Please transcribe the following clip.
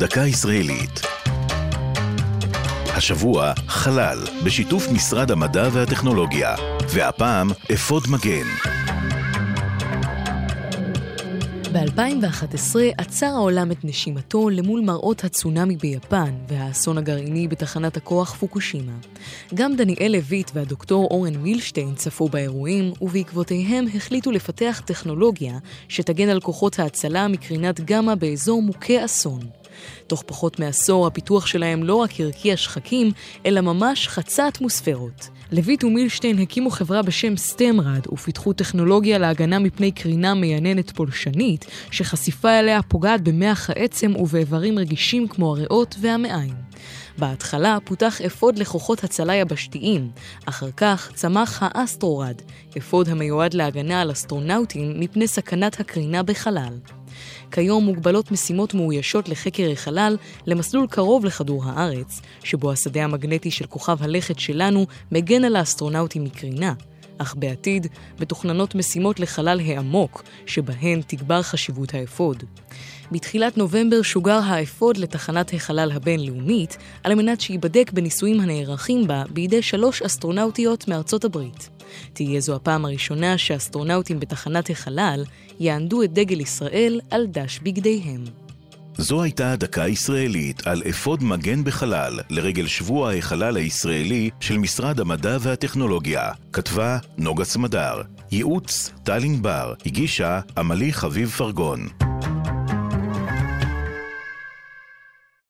דקה ישראלית. השבוע חלל, בשיתוף משרד המדע והטכנולוגיה, והפעם אפוד מגן. ב-2011 עצר העולם את נשימתו למול מראות הצונאמי ביפן והאסון הגרעיני בתחנת הכוח פוקושימה. גם דניאל לויט והדוקטור אורן מילשטיין צפו באירועים, ובעקבותיהם החליטו לפתח טכנולוגיה שתגן על כוחות ההצלה מקרינת גמא באזור מוכה אסון. תוך פחות מעשור הפיתוח שלהם לא רק הרקיע שחקים, אלא ממש חצה אטמוספירות. לויט ומילשטיין הקימו חברה בשם סטמרד ופיתחו טכנולוגיה להגנה מפני קרינה מייננת פולשנית, שחשיפה אליה פוגעת במח העצם ובאיברים רגישים כמו הריאות והמעיים. בהתחלה פותח אפוד לכוחות הצלה יבשתיים, אחר כך צמח האסטרורד, אפוד המיועד להגנה על אסטרונאוטים מפני סכנת הקרינה בחלל. כיום מוגבלות משימות מאוישות לחקר החלל למסלול קרוב לכדור הארץ, שבו השדה המגנטי של כוכב הלכת שלנו מגן על האסטרונאוטים מקרינה. אך בעתיד מתוכננות משימות לחלל העמוק, שבהן תגבר חשיבות האפוד. בתחילת נובמבר שוגר האפוד לתחנת החלל הבינלאומית, על מנת שייבדק בניסויים הנערכים בה בידי שלוש אסטרונאוטיות מארצות הברית. תהיה זו הפעם הראשונה שאסטרונאוטים בתחנת החלל יענדו את דגל ישראל על דש בגדיהם. זו הייתה דקה ישראלית על אפוד מגן בחלל לרגל שבוע החלל הישראלי של משרד המדע והטכנולוגיה. כתבה נוגה סמדר. ייעוץ טל ענבר. הגישה עמלי חביב פרגון.